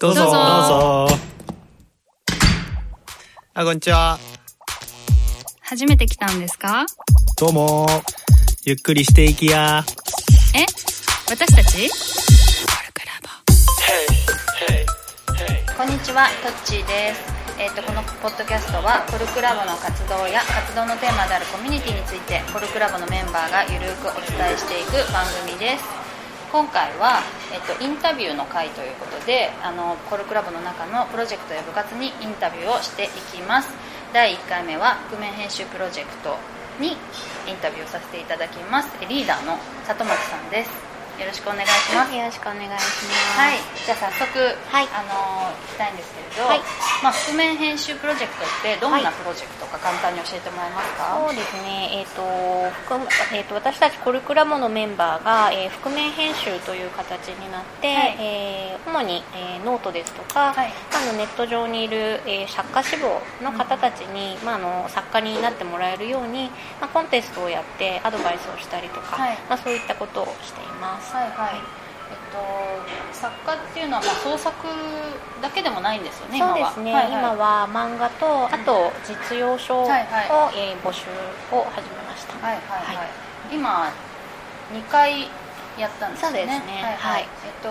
どうぞ。どうぞどうぞ。あ、こんにちは。初めて来たんですか？どうも。ゆっくりしていきや。え？私たち？こんにちは、トッチーです。えっ、とこのポッドキャストはコルクラボの活動や活動のテーマであるコミュニティについてコルクラボのメンバーがゆるくお伝えしていく番組です。今回は、えっとインタビューの会ということであのコルクラブの中のプロジェクトや部活にインタビューをしていきます。第1回目は覆面編集プロジェクトにインタビューをさせていただきます。リーダーの里松さんです。よろしくお願いします。よろしくお願いします。はい、じゃあ早速、はい。あのー聞きたいんですけれど、はい。まあ、覆面編集プロジェクトってどんはないプロジェクトか簡単に教えてもらえますか、そうですね、えーと覆えー、と私たちコルクラボのメンバーが、えー覆面編集という形になって、はい。えー主に、えーノートですとか、はい。あのネット上にいる、えー作家志望の方たちに、まあ、あの作家になってもらえるように、まあ、コンテストをやってアドバイスをしたりとか、はい。まあ、そういったことをしています。はいはい。えっと、作家っていうのは、まあ、創作だけでもないんですよねそうですね、今ははいはい。今は漫画とあと実用書を、はいはえー募集を始めました。はいはいはい、はい。今2回やったんですよね。そうですね。はいはい。はい。えっと、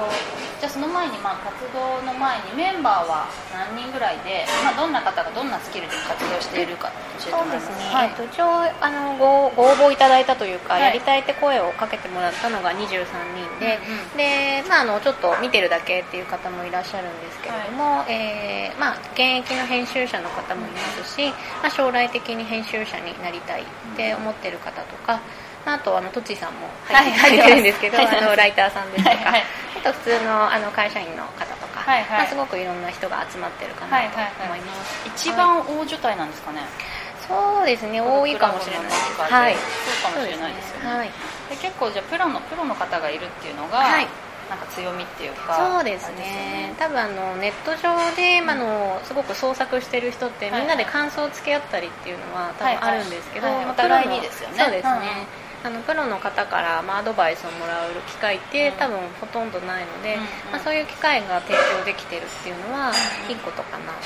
じゃあその前に、まあ、活動の前にメンバーは何人ぐらいで、まあ、どんな方がどんなスキルで活動しているか教えてもらえますすそうでね、はい。えっと、一応あのごご応募いただいたというか、はい。やりたいって声をかけてもらったのが23人で,、うんうんでまあ、あのちょっと見てるだけっていう方もいらっしゃるんですけれども、えーまあ、現役の編集者の方もいますし、まあ、将来的に編集者になりたいって思ってる方とか、まあ、あとあのトッチーさんも入って,、はい。るんですけど、入ってますあのライターさんですとか、はいはい。あと普通のあの会社員の方とか、はいはい。まあ、すごくいろんな人が集まってるかなと思います。一番大所帯なんですかね、そうですね多いかもしれない。ですはい。そうかもしれないですよね。はい。で結構じゃあプロのプロの方がいるっていうのが、はい。なんか強みっていうかそうですあれね。多分あのネット上で、まあ、あのすごく創作してる人ってはいみんなで感想をつけ合ったりっていうのは多はい分あるんですけど、まあはいお互いにですよね。そうですね、あのプロの方から、まあ、アドバイスをもらう機会って、うん。多分ほとんどないので、まあ、そういう機会が提供できてるっていうのは、いいことかなと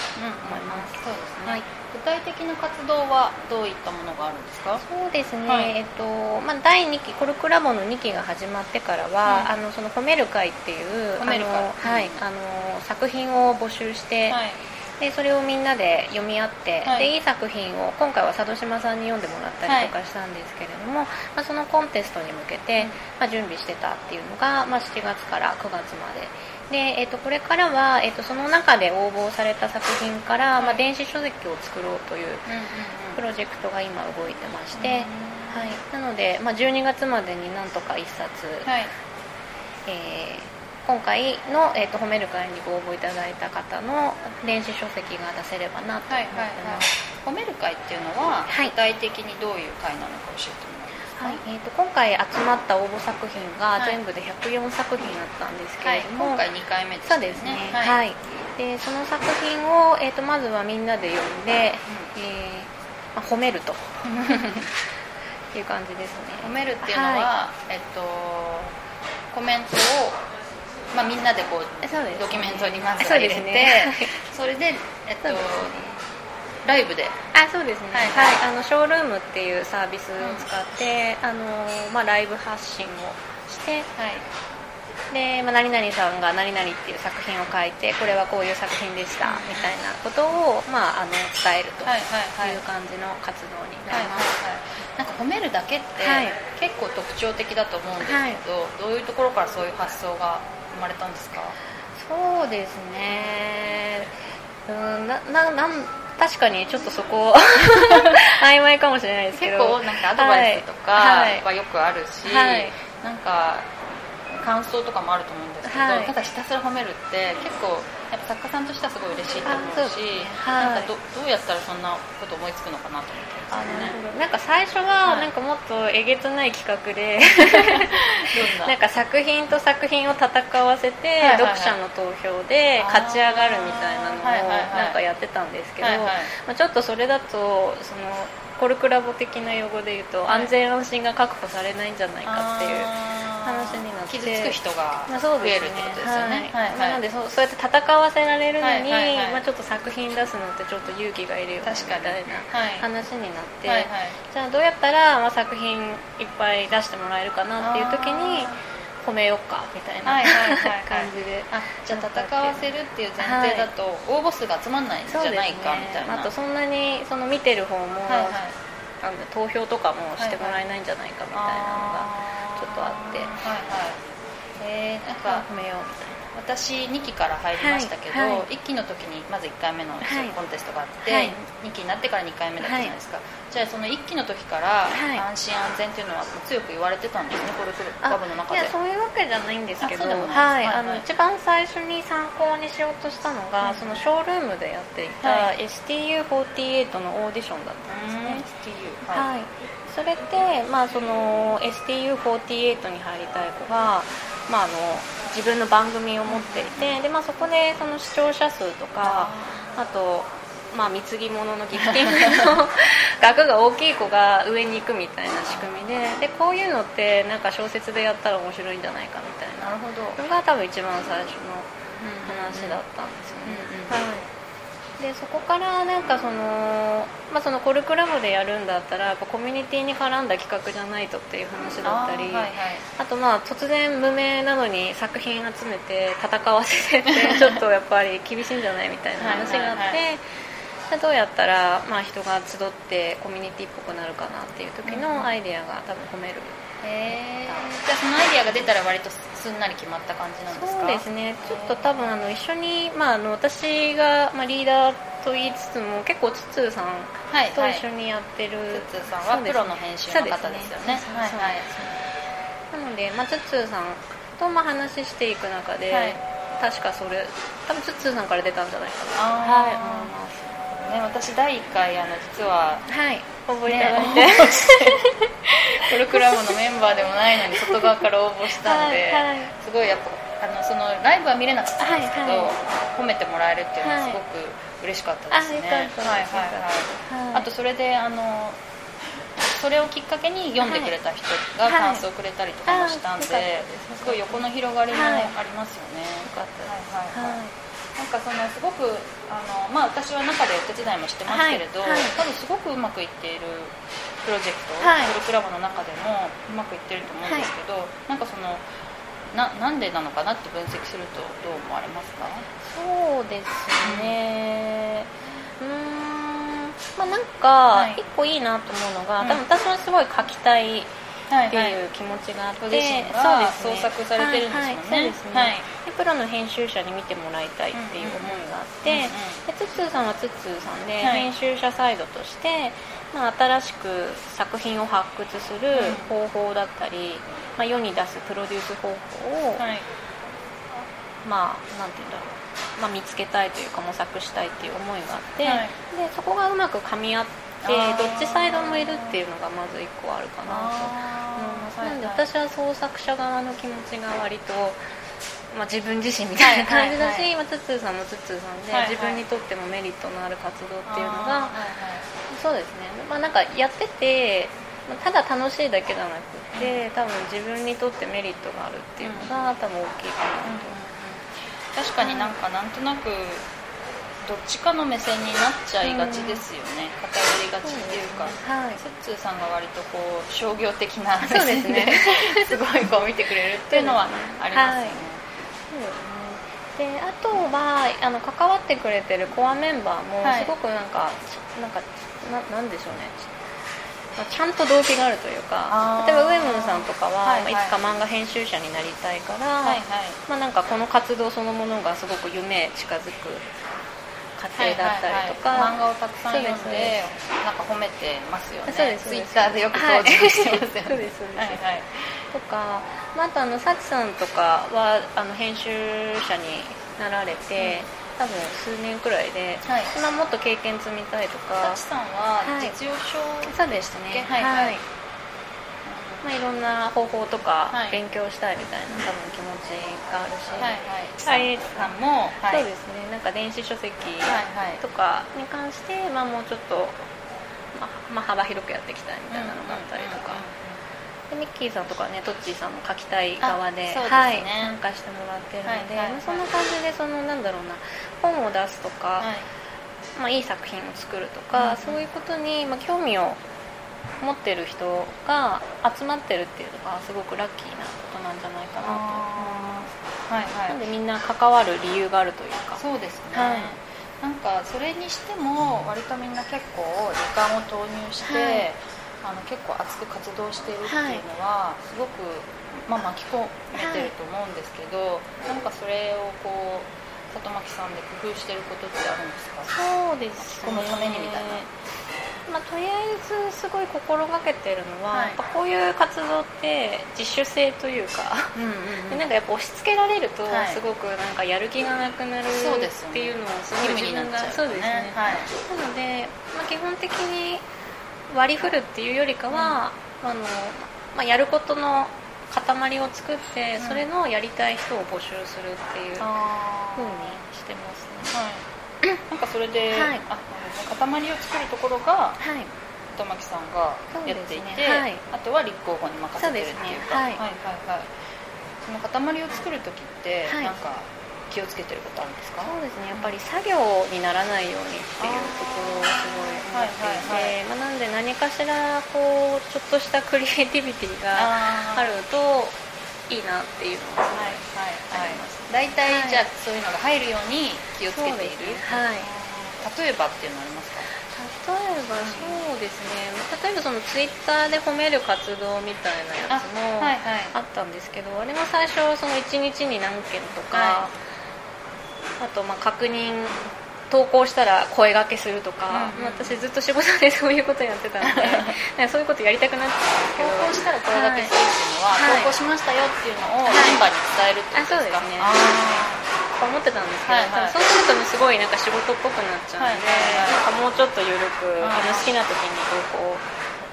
思います、そうですね、はい。具体的な活動はどういったものがあるんですか？そうですね、はい。えっとまあ、第2期コルクラボの2期が始まってからは、うん。あのその褒める会っていうあの、はいうんあの作品を募集して、はいでそれをみんなで読み合って、はい。でいい作品を今回は佐渡島さんに読んでもらったりとかしたんですけれども、まあ、そのコンテストに向けて、まあ、準備してたっていうのが、まあ、7月から9月まで。でえっとこれからは、えっとその中で応募された作品から、まあ、電子書籍を作ろうというプロジェクトが今動いてまして、はい、なので、まあ、12月までになんとか1冊、はい。えー今回の、えー、と褒める会にご応募いただいた方の電子書籍が出せればなと思ってはいはいはい。ます。褒める会っていうのは、はい。具体的にどういう会なのか教えてもらはい。えー、と今回集まった応募作品がはい。全部で104作品あったんですけはいれども、今回2回目ですそうですね、ははい。いでその作品を、えー、とまずはみんなで読んで、えーまあ、褒めると。いう感じですね。褒めるっていうのは、えっとコメントを、まあ、みんなでこうそうです。ねドキュメントにまず入れてねそれで、えっとライブで。あそうですね、ははい。い。あのショールームっていうサービスを使って、あのまあ、ライブ発信をしてはい。で、まあ、何々さんが何々っていう作品を書いてこれはこういう作品でしたみたいなことを、まあ、あの伝えるとはいう感じの活動になります、はいなんか褒めるだけって、はい。結構特徴的だと思うんですけど、どういうところからそういう発想が生まれたんですか？そうですね。うんなななん確かにちょっとそこ 曖昧かもしれないですけ結ど構なんかアドバイスとかはい。はよくあるし、はい。なんか感想とかもあると思うんですけど、はい。ただひたすら褒めるって結構やっぱ作家さんとしてはすごい嬉しいと思うしねはい。なんかどどうやったらそんなこと思いつくのかなと思って。ねなんか最初ははい。なんかもっとえげつない企画でどんな？なんか作品と作品を戦わせて、はいはいはい。読者の投票で勝ち上がるみたいなのをなんかやってたんですけど、はいはい。まあ、ちょっとそれだとそのコルクラボ的な用語で言うと、はい。安全安心が確保されないんじゃないかっていうあ話になって。傷つく人が増えるってことですよね、はい。はい。まあなのでそうそうやって戦わせられるのに、まあ、ちょっと作品出すのってちょっと勇気がいるよねみ確かに。たいなはい。話になって、じゃあどうやったら、まあ、作品いっぱい出してもらえるかなっていう時に褒めようかみたいな、感じで。あじゃあ戦わせるっていう前提だと応募数が集まんないんじゃないかみたいな。あとそんなにその見てる方も、はいはい。あの投票とかもしてもらえないんじゃないかみたいなのがあっとあって。はいはい。えー、なんか褒めようみたい。な私2期から入りましたけど、はい。はい1期の時にまず1回目のはい。コンテストがあって、はい。2期になってから2回目だったじゃないですか、じゃあその1期の時からはい。安心安全っていうのは強く言われてたんですねコルクラブの中で。いやそういうわけじゃないんですけど一番最初に参考にしようとしたのが、うん。そのショールームでやっていた、はい。STU48 のオーディションだったんですね、STU はい、それで、まあ、その STU48 に入りたい子が、まあ、あの自分の番組を持っていてで、まあ、そこでその視聴者数とかあと、まあ、貢ぎ物のギフティングの 額が大きい子が上に行くみたいな仕組みででこういうのってなんか小説でやったら面白いんじゃないかみたいななるほど。のが多分一番最初の話だったんですよね、でそこからなんかその、まあ、そのコルクラボでやるんだったらやっぱコミュニティに絡んだ企画じゃないとっていう話だったりあーはいはい。あとまあ突然無名なのに作品集めて戦わせてってちょっとやっぱり厳しいんじゃないみたいな話があってはいはいはでどうやったらまあ人が集ってコミュニティっぽくなるかなっていう時うんのアイデアが多分褒める。へー。じゃあそのアイディアが出たら割とすんなり決まった感じなんですか？そうですね。ちょっと多分あの一緒に、まあ、あの私が、まあ、リーダーと言いつつも結構ツツーさんはいと一緒にやってる、ツッツーさんはプロの編集の方ですよね。そうはいはい。なので、まあ、ツツーさんとまあ話していく中で、はい。確かそれ多分ツツーさんから出たんじゃないかな。あー。はい。思いますね、私第1回あの実ははい。覚えていねただいて、応募してコルクラブのメンバーでもないのに外側から応募したんで、はいはい。すごいやっぱあのそのライブは見れなかったんですけど、はいはい。褒めてもらえるっていうのははい。すごく嬉しかったですね、はいはいはい、はい。あとそれであのそれをきっかけに読んでくれた人がはい。感想をくれたりとかもしたんで、はいあよかったですすごい横の広がりもはいありますよね、よかったです。はいはいはい。はい。なんかそのすごくあの、まあ、私は中でお手伝いもしてますけれど、はいはい。多分すごくうまくいっているプロジェクト、はい。プロクラブの中でもうまくいってると思うんですけど、なんかそのななんでなのかなって分析するとどう思われますか？そうですね。うーん。まあなんはい。か一個いいなと思うのが、うん。多分私はすごい書きたいはっていう気持ちがあって、ご自身がそうですね。創作されてるんですもんね。はいはい。ね、はい。でプロの編集者に見てもらいたいっていう思いがあって、うんうん。うんでツッツーさんはツッツーさんで、はい。編集者サイドとして、まあ、新しく作品を発掘する方法だったり、まあ、世に出すプロデュース方法を、はい。まあなんて言うんだろう、まあ、見つけたいというか模索したいっていう思いがあって、はい。でそこがうまく噛み合ってあー。どっちサイドもいるっていうのがまず一個あるかなと。思います、なん。ではいはい。私は創作者側の気持ちが割と、まあ、自分自身みたいな感じだし、はいまあ、ツッツーさんもツッツーさんで、はいはい。自分にとってもメリットのある活動っていうのがはいはい。そうですね、まあ、なんかやっててまあただ楽しいだけじゃなくて多分自分にとってメリットがあるっていうのが多分大きいかなと。確かになんかなんとなくどっちかの目線になっちゃいがちですよね、偏りがちっていうか。はい。ツッツーさんが割とこう商業的なそうですね。すごいこう見てくれるっていうのはありますよね、そうであとはあの関わってくれてるコアメンバーもはい。すごくなんか、なんかななんでしょうね。まあちゃんと動機があるというか例えばウェムンさんとかは、はいはい。まあいつか漫画編集者になりたいから、はいはい。まあ、なんかこの活動そのものがすごく夢へ近づく過程だったりとか、はいはいはい。漫画をたくさん読んでなんか褒めてますよね。そうですツイッターでよく登場してますよね、はい。そうですそうです。はいはい。とか、まあ、あとあのサチさんとかはあの編集者になられて、多分数年くらいで、はい。今もっと経験積みたいとか。サチさんははい。実用書、そうでしたね。はい。はいまあ、いろんな方法とかはい。勉強したいみたいな多分気持ちがあるし、はいはい。はい。さんも、はい、そうですね。なんか電子書籍とかに関して、まあ、もうちょっと、まあまあ、幅広くやっていきたいみたいなのがあったりとか、でミッキーさんとかねトッチーさんも書きたい側でですね。はい、参加してもらってるので、はいはい。そんな感じでそのなんだろうな本を出すとか、はい。まあ、いい作品を作るとか、うん。そういうことに、まあ、興味を持ってる人が集まってるっていうのがすごくラッキーなことなんじゃないかなと思いますはいはい。なんでみんな関わる理由があるというか。そうですね、はい。なんかそれにしても割とみんな結構時間を投入して、はい。あの結構熱く活動しているっていうのは、すごく、まあ、巻き込めてると思うんですけど、なんかそれをこう里巻さんで工夫してることってあるんですか？そうですこのためにみたいなまあ、とりあえずすごい心がけてるのは、はい。やっぱこういう活動って自主性というか、うんうん でなんかやっぱ押し付けられるとはい。すごくなんかやる気がなくなるそうですよね。っていうのをすごい義務になっちゃうそうですね、はい。なので、まあ、基本的に割り振るっていうよりかは、あのまあ、やることの塊を作って、うん。それのやりたい人を募集するっていうあ風にしてます なんかそれで、はい。あ塊を作るところがはい。里巻さんがやっていて、ね。はい。あとは立候補に任せてるっていうか。ねはい。はいはいはい。その塊を作る時って、はい。なんか気をつけてることあるんですか？そうですね。やっぱり作業にならないようにっていうところをすごい思っていて、はいはいはい。まあ、なんで何かしらこうちょっとしたクリエイティビティがああるといいなっていうのははいはいはい。あります大体、はい。じゃあそういうのが入るように気をつけている、はい。例えばっていうのありますか？例えばそうですね。例えばそのツイッターで褒める活動みたいなやつもはいはい。あったんですけどあれも最初その1日に何件とか、はあとまあ確認投稿したら声がけするとか、うんうんまあ私ずっと仕事で そういうことやってたのでそういうことやりたくなっちゃ投稿うんですけどしたら声がけするっていうのは、はい。投稿しましたよっていうのをはい。メンバーに伝えるってことですか、あそうですね。思ってたんですけど、はいはい。そうするとすごいなんか仕事っぽくなっちゃうんで、はいはいはい。なんかもうちょっと緩く、ん。あの好きな時に投稿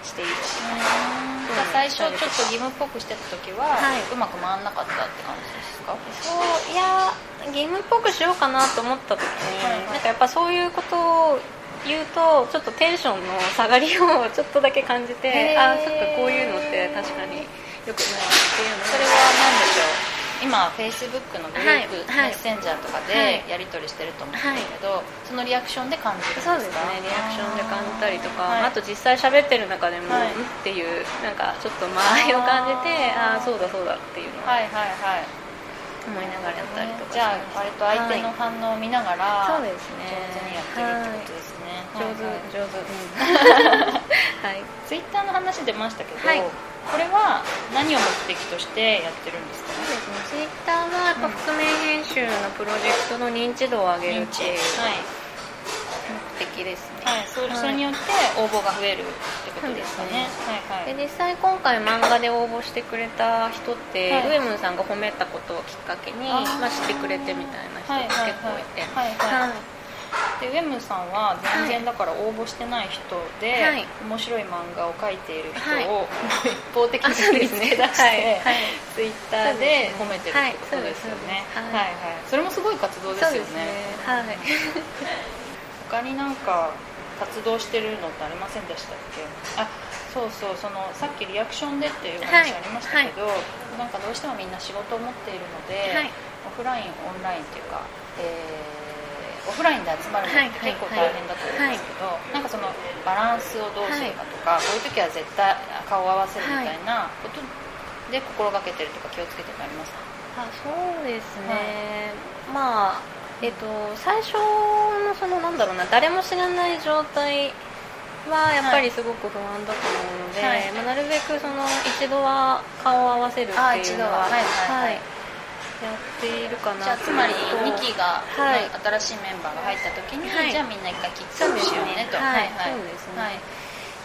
していいとーか、じゃあ最初ちょっと義務っぽくしてた時は、はい。うまく回んなかったって感じですか？そういや義務っぽくしようかなと思った時に、はいはい。なんかやっぱそういうことを言うとちょっとテンションの下がりを ちょっとだけ感じてああそっかこういうのって確かに良くないっていうのそれは何でしょう？今フェイスブックのグループ、はいはい。メッセンジャーとかはい。でやり取りしてると思うんですけど、そのリアクションで感じるんですか？そうですね。リアクションで感じたりとか、はい。あと実際喋ってる中でも、はい。うんっていうなんかちょっと間合いを感じてああそうだそうだっていうのをはいはいはい。思いながらやったりとかじゃあ割と相手の反応を見ながら、そうですね。上手にやってるってことですね、上手、上手、うん。はい。ツイッターの話出ましたけど、はいこれは何を目的としてやってるんですか？そうですね、ツイッターはやっぱ覆面編集のプロジェクトの認知度を上げるっていう目的ですね。はい、はい、それによって応募が増えるってことですかね。はいはい。で実際今回漫画で応募してくれた人って、はい。ウエムンさんが褒めたことをきっかけにまあ、知ってくれてみたいな人が結構いて、はいでウェムさんは全然だから応募してない人で、はい。面白い漫画を描いている人はい。を、一方的に見ですね出して、はい。はい。ツイッターで褒めてるってことですよね。はい。はい。はいそれもすごい活動ですよね。はい。他になんか活動してるのってありませんでしたっけ？あそうそうそのさっきリアクションでっていう話ありましたけど、なんかどうしてもみんな仕事を持っているので、はい。オフラインオンラインっていうか、えーオフラインで集まるのって結構大変だと思うんですけど、なんかそのバランスをどうするかとか、こういう時は絶対顔を合わせるみたいなことで心がけてるとか気をつけてるのありますか？あそうですね、まあえっと最初のそのなんだろうな誰も知らない状態はやっぱりすごく不安だと思うので、はい。まあ、なるべくその一度は顔を合わせるってあいうのはやっているかな。じゃあつまり2期が、はい。ね新しいメンバーが入った時に、はい。じゃあみんな一回キックそうですねしようね。とはいはい。そうですね。はい。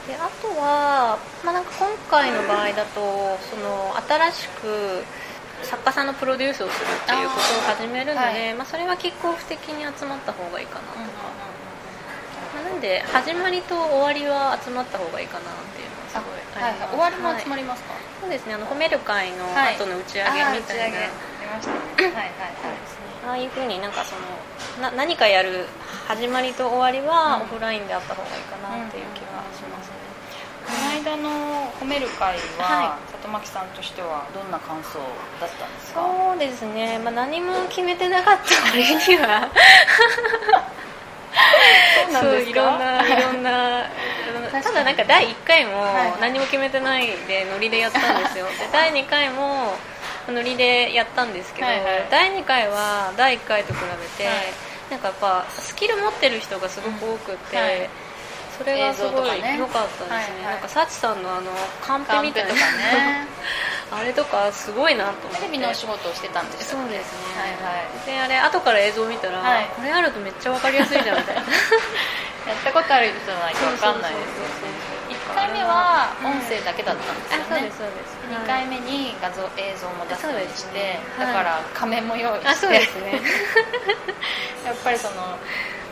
であとは、まあ、なんか今回の場合だとその新しく作家さんのプロデュースをするっていうことを始めるのでまあ、それはキックオフ的に集まった方がいいかなとか、うんうんうんまあ、なんで始まりと終わりは集まった方がいいかなっていうのはすごい。はい。はい、終わりも集まり、りますか、はい。そうですね。あの褒める会のはい。後の打ち上げみたいな、ありましたねはいはいはい。ああいうふうになんかそのな何かやる始まりと終わりはうん。オフラインであった方がいいかなっていう気はしますね、この間の褒める会は、は里巻さんとしてはどんな感想だったんですか？そうですね、まあ、何も決めてなかった割には。そうなんですか？いろんないろんなただなんか第1回もはい何も決めてないでノリでやったんですよ。で第2回もノリでやったんですけど、はいはい。第2回は第1回と比べて、はい。なんかやっぱスキル持ってる人がすごく多くて、うんはい。それがすごい良かったですね、はいはい。なんかサチさんのあのカンペみたいなね。あれとかすごいなと思って。テレビのお仕事をしてたんですそうですね、はいはい。であれ後から映像見たら、はい。これあるとめっちゃ分かりやすいじゃんみたいな やったことある人じゃないと分かんないですよ1回目はだけだったんですよね、あそうですそうです。2回目に画像映像も出すようにして、ね。はい。だから仮面も用意して。あそうですね。やっぱりその、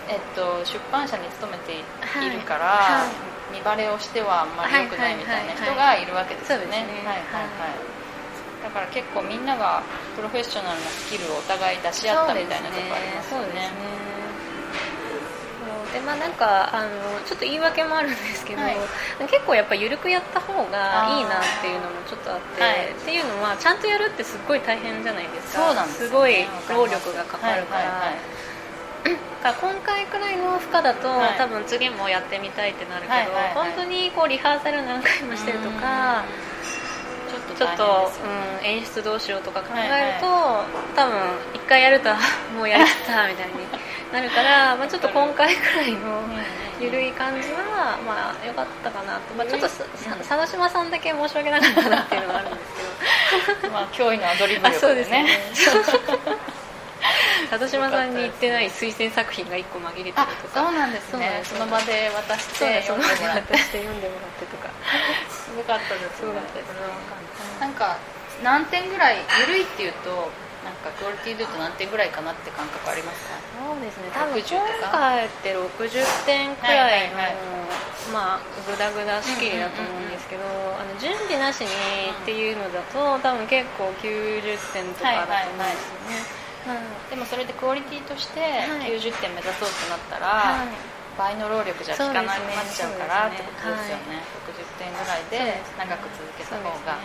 えっと、出版社に勤めてい,、はいるから、は見バレをしてはあんまり良くないみたいな人がいるわけですよね。はいはいはい。だから結構みんながプロフェッショナルなスキルをお互い出し合ったみたいなとこありますよねでまあなんかあのちょっと言い訳もあるんですけど、はい。結構やっぱ緩くやった方がいいなっていうのもちょっとあって、はい。っていうのはちゃんとやるってすっごい大変じゃないですか。そうなんですよね。ごい労力がかかるから、から今回くらいの負荷だと、はい。多分次もやってみたいってなるけど、はいはいはい。本当にこうリハーサル何回もしてるとか、ちょっとね。うん、演出どうしようとか考えると、多分一回やるともうやりきったみたいになるから、まあ、ちょっと今回くらいの緩い感じはまあ良かったかなと、まあ、ちょっとささ佐渡島さんだけ申し訳なかったなっていうのはあるんですけど。まあ驚異のアドリブあそうで力ですねね。佐渡島さんに言ってない推薦作品が1個紛れてるとあかそうなんですね。その場で渡しそうです。て読んでもらって。渡して読んでもらってとか。すごかったですすごかったですそれはなんか何点ぐらい緩いっていうとなんかクオリティでいうと何点ぐらいかなって感覚ありますか？そうですね。多分60とか？今回って60点くらいの、はいはいはいまあグダグダ仕切りだと思うんですけど、あの準備なしにっていうのだと多分結構90点とかだと思うんですよね、でもそれでクオリティとしてはい。90点目指そうとなったら、はい。倍の労力じゃ効かなくなっちゃうからってことですよね。60点ぐらいで長く続けた方が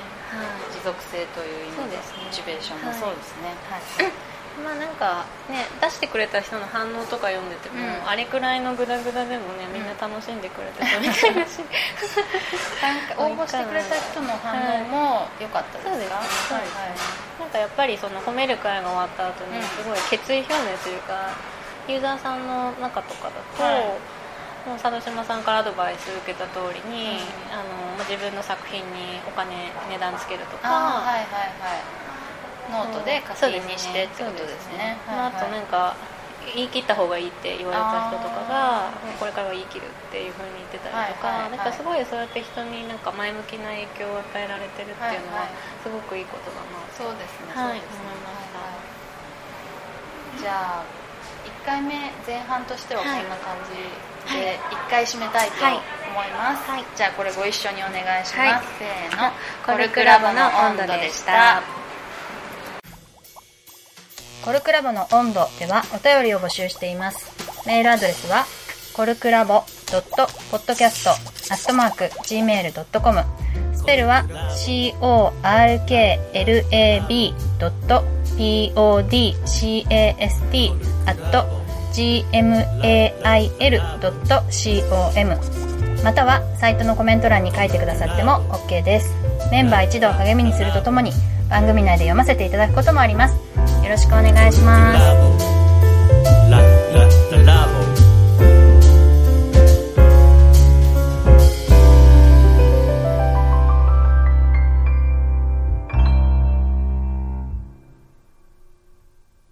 持続性という意味でモチベーションもそうですね。はい。まあなんかね出してくれた人の反応とか読んでても、うん。あれくらいのグダグダでもねみんな楽しんでくれてたみたいだし、参加応募してくれた人の反応も良かったですか？そうです。ねなんかやっぱりその褒める会が終わった後にうん。すごい決意表明というか、ユーザーさんの中とかだと、はいもう佐渡島さんからアドバイス受けた通りに、うん。あのまあ自分の作品にお金値段つけるとか、はいはいはい。ノートで課金にしてってことですね。ああとなんか言い切った方がいいって言われた人とかがこれからは言い切るっていう風に言ってたりとか、はいはいはい。なんかすごいそうやって人になんか前向きな影響を与えられてるっていうのはすごくいいことだなとそうですねはい思いました。はいじゃあ1回目前半としてはこんはいな感じ。はいで1回締めたいと思います、はい。じゃあこれご一緒にお願いします、はい。せーの。コルクラボの温度でした。コルクラボの温度ではお便りを募集しています。メールアドレスは、コルクラボ .podcast.gmail.com スペルは corklab.podcast.gmail.com またはサイトのコメント欄に書いてくださっても OK です。メンバー一同を励みにするとともに番組内で読ませていただくこともあります。よろしくお願いします。